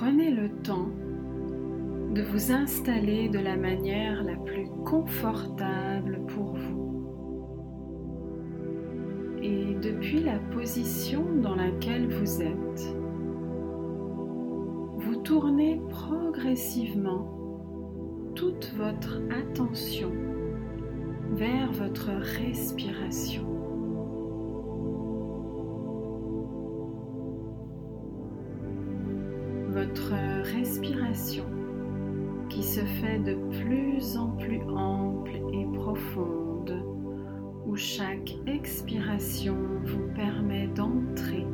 Prenez le temps de vous installer de la manière la plus confortable pour vous. Et depuis la position dans laquelle vous êtes, vous tournez progressivement toute votre attention vers votre respiration. Votre respiration qui se fait de plus en plus ample et profonde, où chaque expiration vous permet d'entrer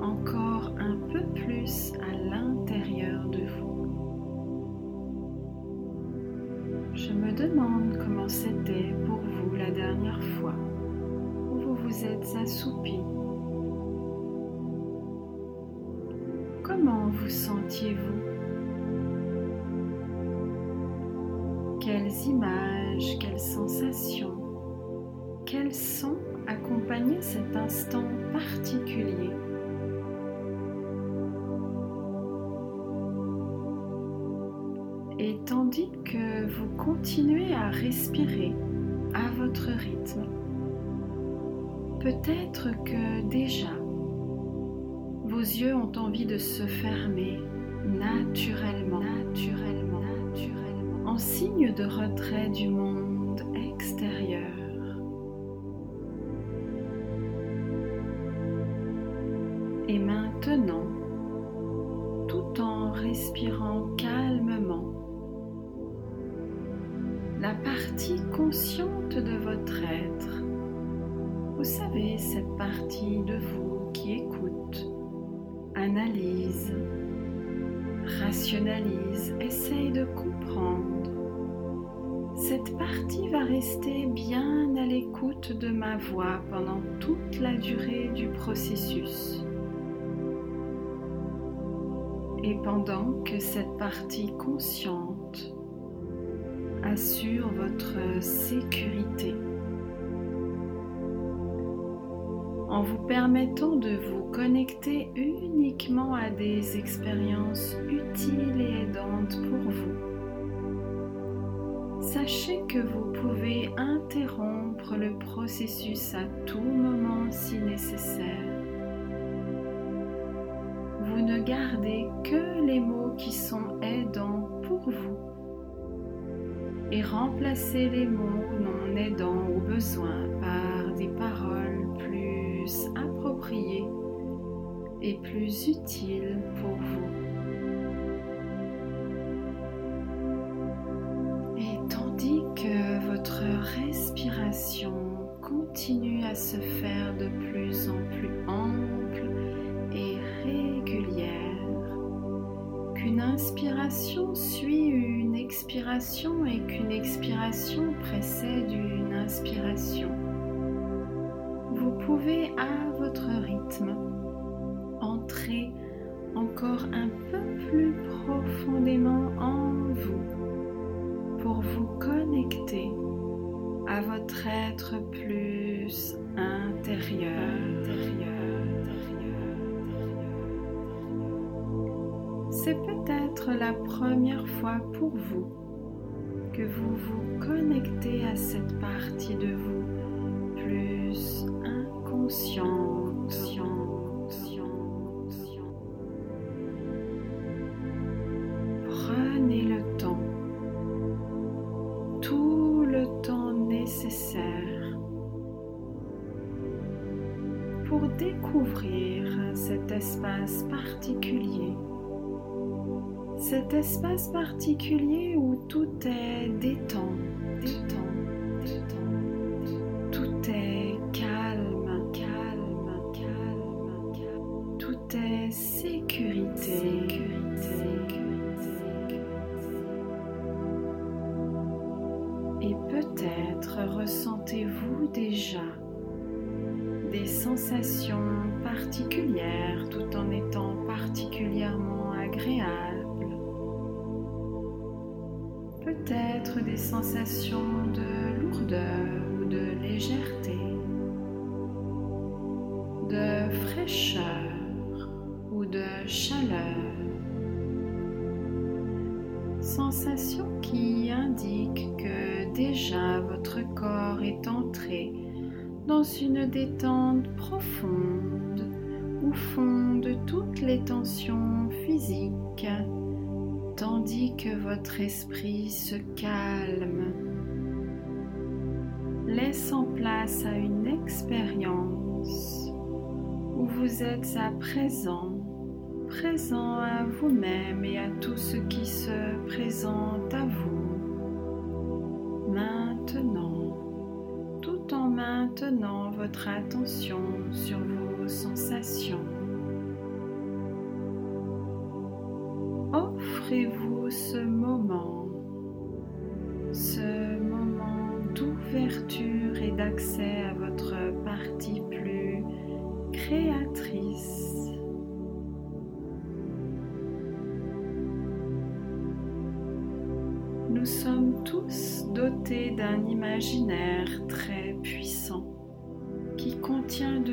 encore un peu plus à l'intérieur de vous. Je me demande comment c'était pour vous la dernière fois où vous vous êtes assoupi. Vous sentiez-vous Quelles images, quelles sensations, quels sons accompagnaient cet instant particulier Et tandis que vous continuez à respirer à votre rythme, peut-être que déjà yeux ont envie de se fermer naturellement, naturellement, naturellement en signe de retrait du monde extérieur. Et maintenant, tout en respirant calmement, la partie consciente de votre être, vous savez, cette partie de vous qui écoute, analyse, rationalise, essaye de comprendre. Cette partie va rester bien à l'écoute de ma voix pendant toute la durée du processus. Et pendant que cette partie consciente assure votre sécurité, en vous permettant de vous connecter uniquement à des expériences utiles et aidantes pour vous. Sachez que vous pouvez interrompre le processus à tout moment si nécessaire. Vous ne gardez que les mots qui sont aidants pour vous et remplacez les mots non aidants au besoin par des paroles plus approprié et plus utile pour vous. Et tandis que votre respiration continue à se faire de plus en plus ample et régulière, qu'une inspiration suit une expiration et qu'une expiration précède une inspiration pouvez à votre rythme entrer encore un peu plus profondément en vous pour vous connecter à votre être plus intérieur. C'est peut-être la première fois pour vous que vous vous connectez à cette partie de vous Prenez le temps, tout le temps nécessaire pour découvrir cet espace particulier. Cet espace particulier où tout est détente, détente, détente profonde au fond de toutes les tensions physiques, tandis que votre esprit se calme, laissant place à une expérience où vous êtes à présent, présent à vous-même et à tout ce qui se présente à vous. Attention sur vos sensations. Offrez-vous ce moment, ce moment d'ouverture et d'accès à votre partie plus créatrice. Nous sommes tous dotés d'un imaginaire très puissant contient de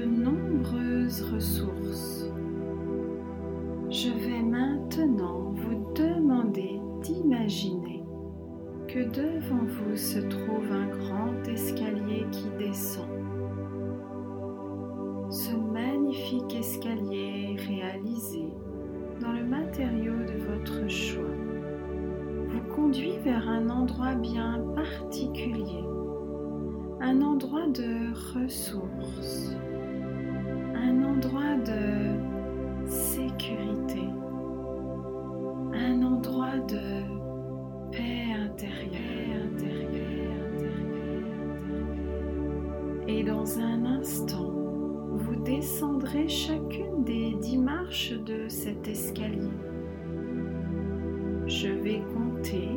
Je vais compter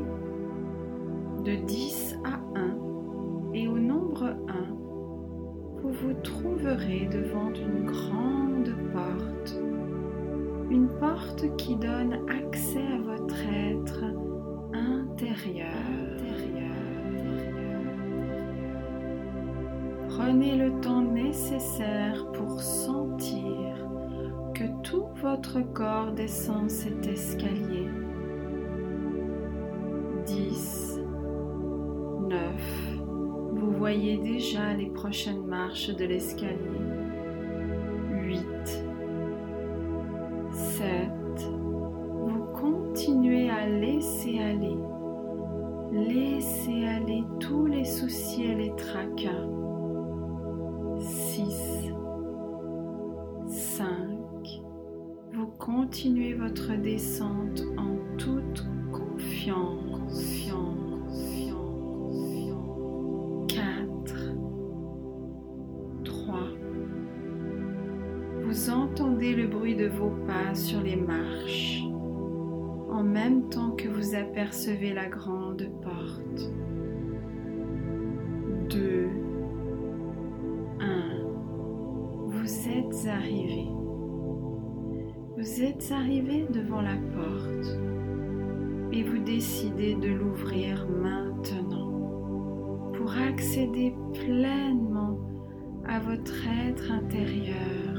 de 10 à 1 et au nombre 1, vous vous trouverez devant une grande porte, une porte qui donne accès à votre être intérieur. Prenez le temps nécessaire pour sentir que tout votre corps descend cet escalier. Déjà les prochaines marches de l'escalier. 8, 7, vous continuez à laisser aller. Laissez aller tous les soucis et les tracas. 6, 5, vous continuez votre descente en toute confiance. 4, vos pas sur les marches en même temps que vous apercevez la grande porte. 2, 1, vous êtes arrivé. Vous êtes arrivé devant la porte et vous décidez de l'ouvrir maintenant pour accéder pleinement à votre être intérieur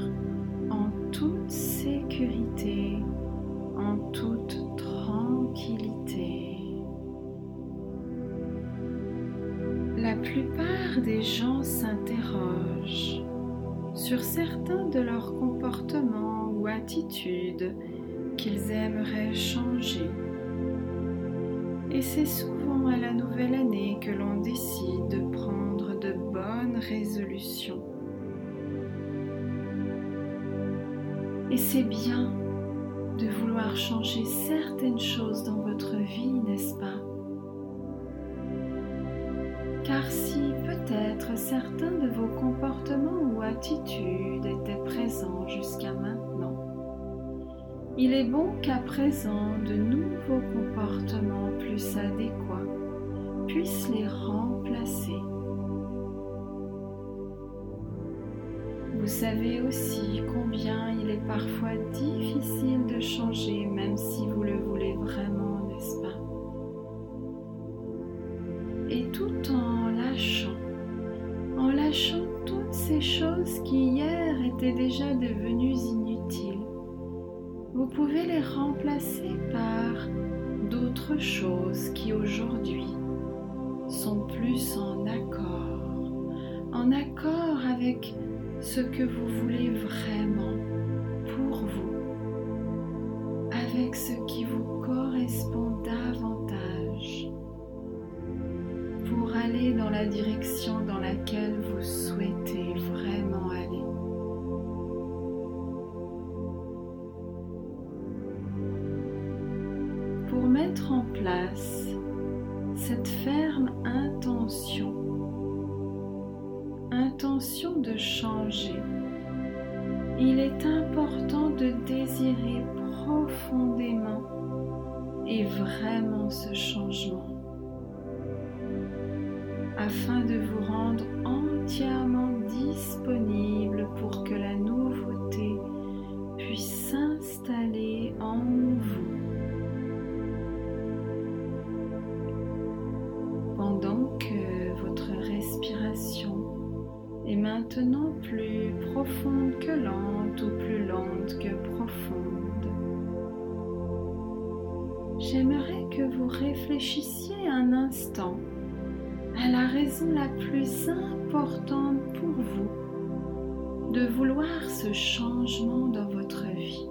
en toute tranquillité. La plupart des gens s'interrogent sur certains de leurs comportements ou attitudes qu'ils aimeraient changer. Et c'est souvent à la nouvelle année que l'on décide de prendre de bonnes résolutions. Et c'est bien de vouloir changer certaines choses dans votre vie, n'est-ce pas? Car si peut-être certains de vos comportements ou attitudes étaient présents jusqu'à maintenant, il est bon qu'à présent de nouveaux comportements plus adéquats puissent les remplacer. Vous savez aussi combien il est parfois difficile de changer même si vous le voulez vraiment, n'est-ce pas? Et tout en lâchant, en lâchant toutes ces choses qui hier étaient déjà devenues inutiles, vous pouvez les remplacer par d'autres choses qui aujourd'hui sont plus en accord, en accord avec ce que vous voulez vraiment pour vous, avec ce qui vous correspond davantage, pour aller dans la direction dans laquelle vous souhaitez vraiment aller. Pour mettre en place cette ferme intention, de changer, il est important de désirer profondément et vraiment ce changement afin de vous rendre entièrement disponible pour que la nouveauté puisse s'installer maintenant plus profonde que lente ou plus lente que profonde, j'aimerais que vous réfléchissiez un instant à la raison la plus importante pour vous de vouloir ce changement dans votre vie.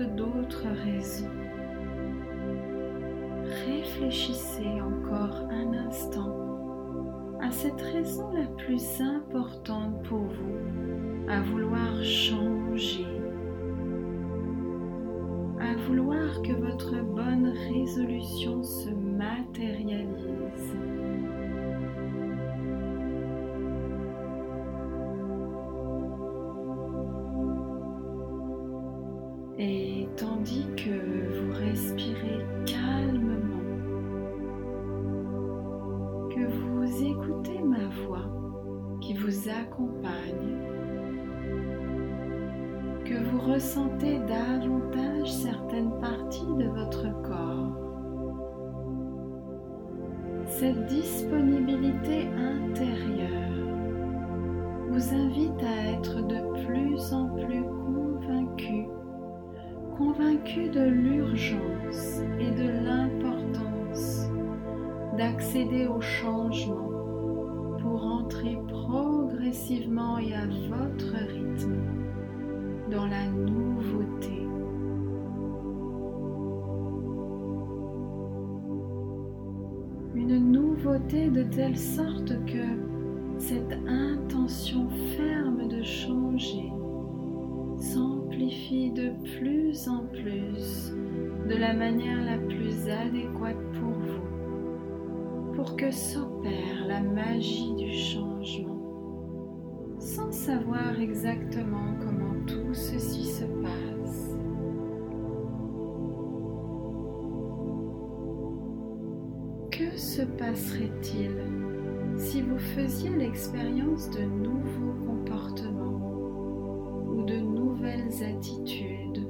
D'autres raisons. Réfléchissez encore un instant à cette raison la plus importante pour vous à vouloir changer, à vouloir que votre bonne résolution se matérialise. Accompagne, que vous ressentez davantage certaines parties de votre corps, cette disponibilité intérieure vous invite à être de plus en plus convaincu convaincu de l'urgence et de l'importance d'accéder au changement pour entrer et à votre rythme dans la nouveauté. Une nouveauté de telle sorte que cette intention ferme de changer s'amplifie de plus en plus de la manière la plus adéquate pour vous, pour que s'opère la magie du changement, savoir exactement comment tout ceci se passe. Que se passerait-il si vous faisiez l'expérience de nouveaux comportements ou de nouvelles attitudes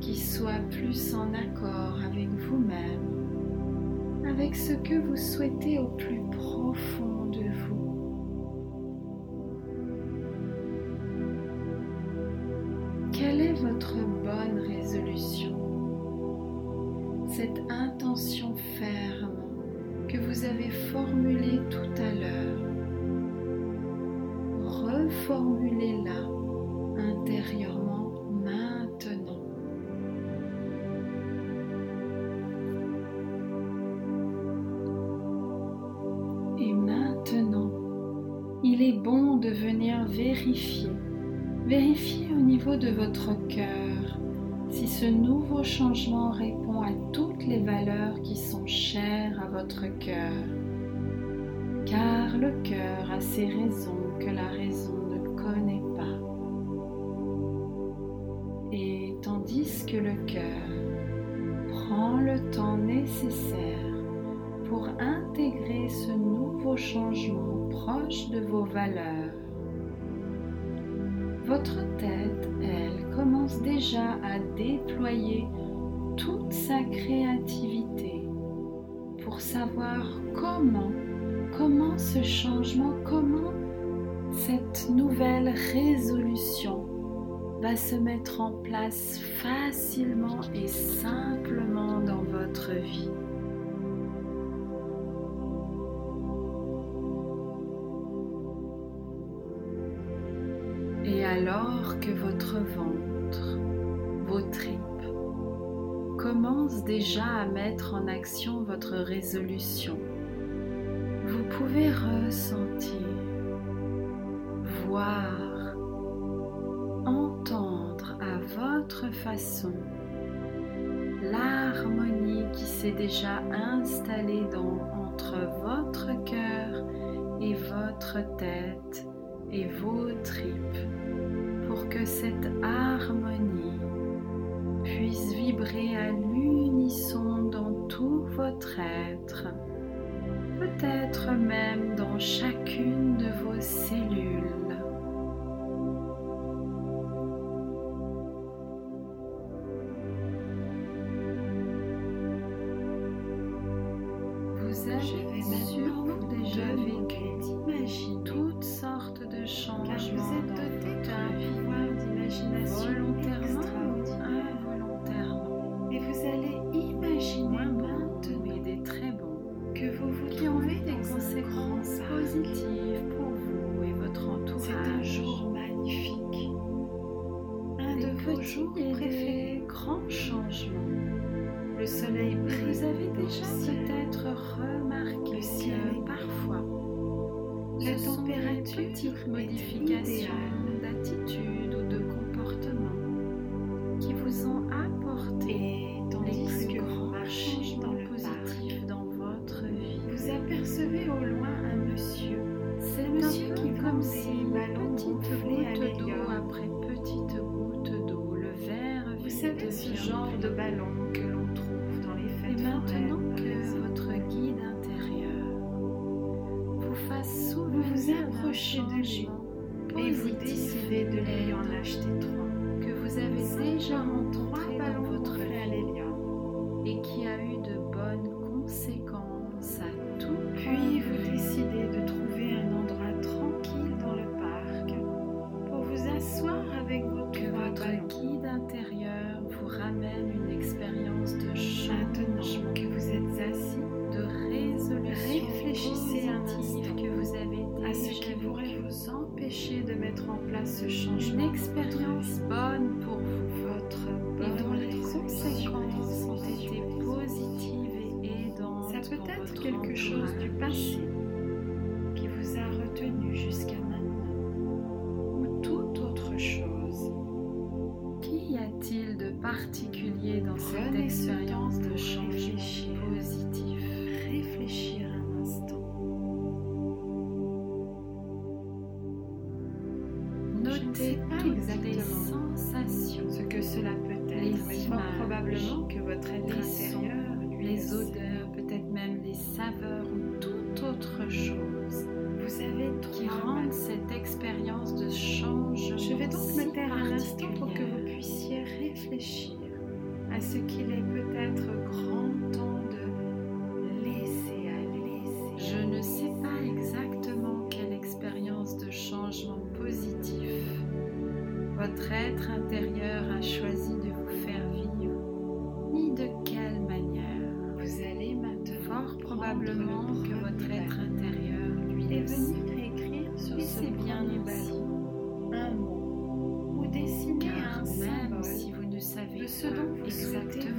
qui soient plus en accord avec vous-même, avec ce que vous souhaitez au plus profond de vous? Formulée tout à l'heure, reformulez-la intérieurement maintenant. Et maintenant, il est bon de venir vérifier, vérifier au niveau de votre cœur si ce nouveau changement répond à toutes les valeurs qui sont chères à votre cœur car le cœur a ses raisons que la raison ne connaît pas. Et tandis que le cœur prend le temps nécessaire pour intégrer ce nouveau changement proche de vos valeurs, votre tête, elle, commence déjà à déployer toute sa créativité pour savoir comment comment ce changement, comment cette nouvelle résolution va se mettre en place facilement et simplement dans votre vie? Et alors que votre ventre, vos tripes, commencent déjà à mettre en action votre résolution, vous pouvez ressentir, voir, entendre à votre façon l'harmonie qui s'est déjà installée entre votre cœur et votre tête et vos tripes pour que cette harmonie puisse vibrer à l'unisson dans tout votre être peut-être même dans chacune de vos cellules. vous approchez de lui et vous décidez de lui en acheter trois que vous avez déjà en trois dans votre Allelia et qui a eu Qu'existe-t-il de particulier dans cette expérience de change positif? Réfléchir. est venu écrire sur ce bien ballon un mot. Ou dessiner un symbole si vous ne savez de ce dont vous exactement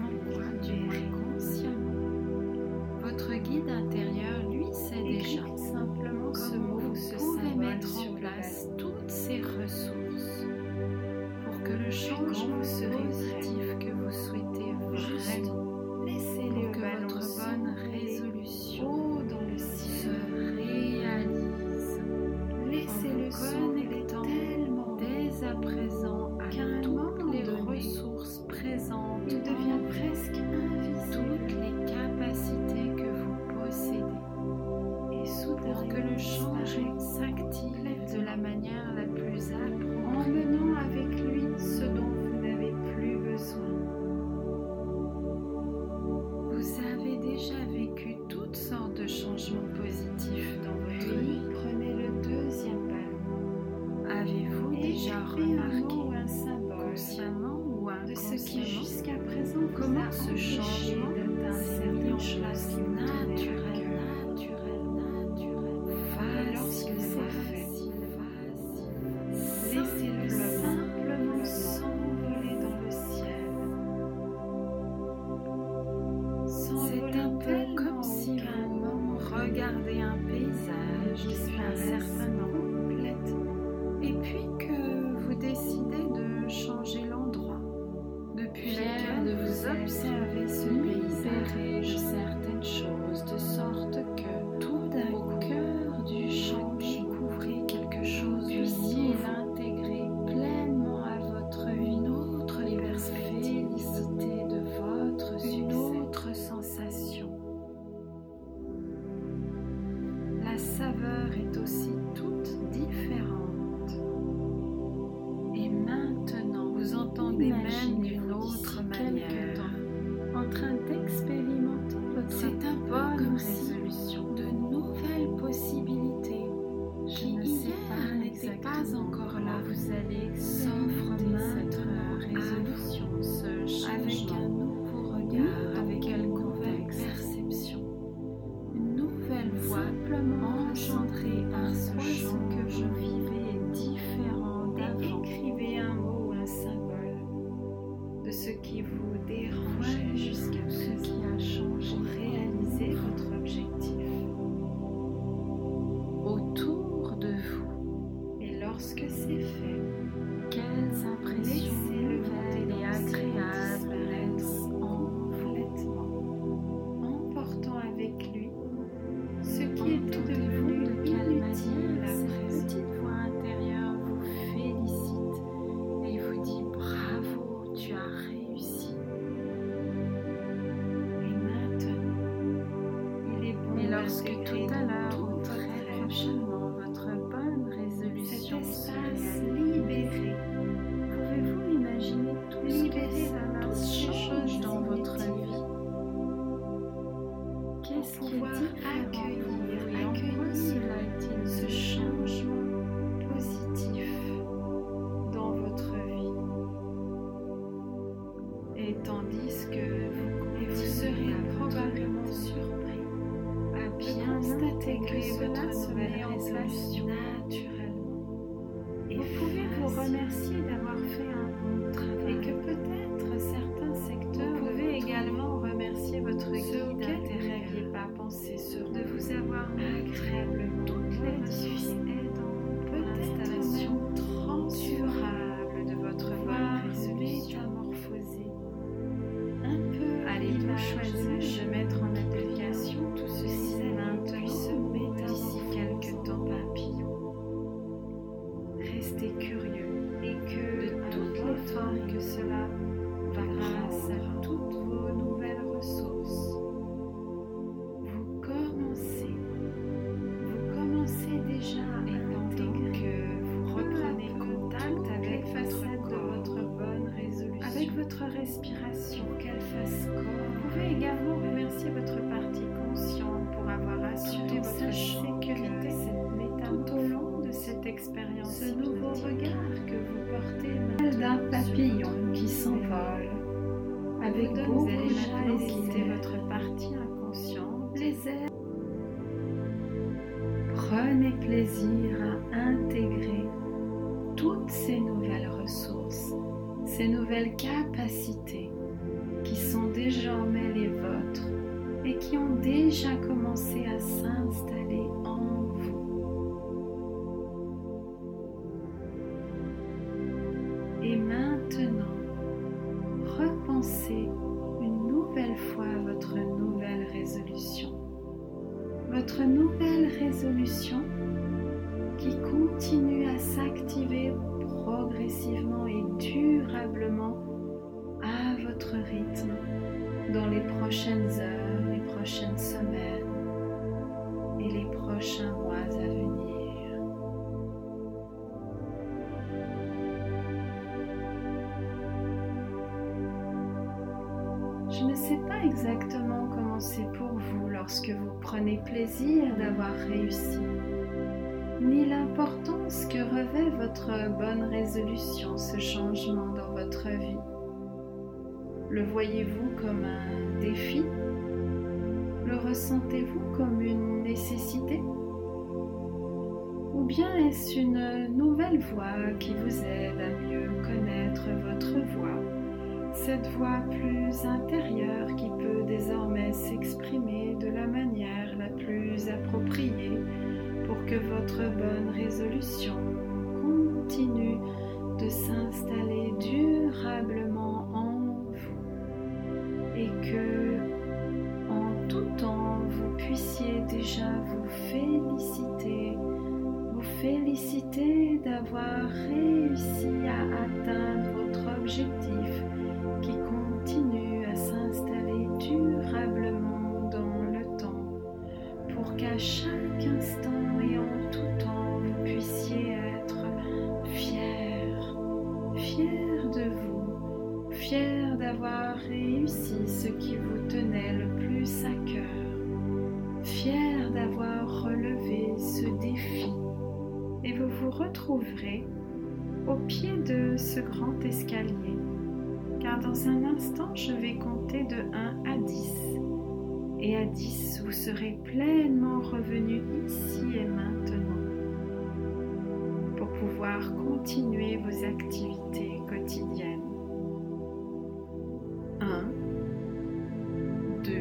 vous jusqu'à ce qui a changé pour réaliser votre objectif autour de vous. Et lorsque avec vous, vous allez laisser votre partie inconsciente. Prenez plaisir à intégrer toutes ces nouvelles ressources, ces nouvelles capacités qui sont désormais les vôtres et qui ont déjà commencé à s'installer une nouvelle fois votre nouvelle résolution. Votre nouvelle résolution qui continue à s'activer progressivement et durablement à votre rythme dans les prochaines heures, les prochaines semaines et les prochains que vous prenez plaisir d'avoir réussi, ni l'importance que revêt votre bonne résolution, ce changement dans votre vie. Le voyez-vous comme un défi? Le ressentez-vous comme une nécessité? Ou bien est-ce une nouvelle voie qui vous aide à mieux connaître votre voie? Cette voix plus intérieure qui peut désormais s'exprimer de la manière la plus appropriée pour que votre bonne résolution continue de s'installer durablement en vous et que en tout temps vous puissiez déjà vous féliciter, vous féliciter d'avoir réussi à atteindre votre objectif qui continue à s'installer durablement dans le temps pour qu'à chaque instant et en tout temps vous puissiez être fier de vous, fier d'avoir réussi ce qui vous tenait le plus à cœur, fier d'avoir relevé ce défi. Et vous vous retrouverez au pied de ce grand escalier, car dans un instant je vais compter de 1 à 10. Et à 10, vous serez pleinement revenu ici et maintenant pouvoir continuer vos activités quotidiennes. 1, 2,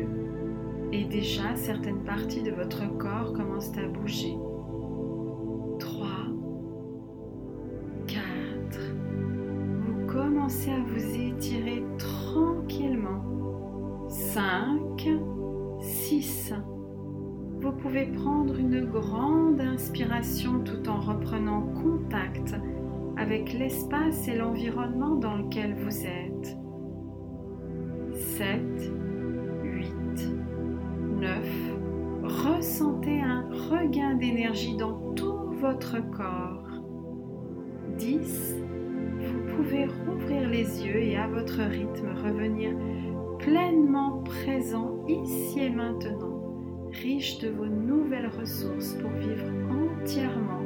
et déjà certaines parties de votre corps commencent à bouger. 5, 6, vous pouvez prendre une grande inspiration tout en reprenant contact avec l'espace et l'environnement dans lequel vous êtes. 7, 8, 9. Ressentez un regain d'énergie dans tout votre corps. 10. Vous pouvez rouvrir les yeux et à votre rythme revenir pleinement présent ici et maintenant riche de vos nouvelles ressources pour vivre entièrement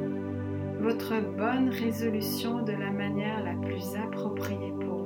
votre bonne résolution de la manière la plus appropriée pour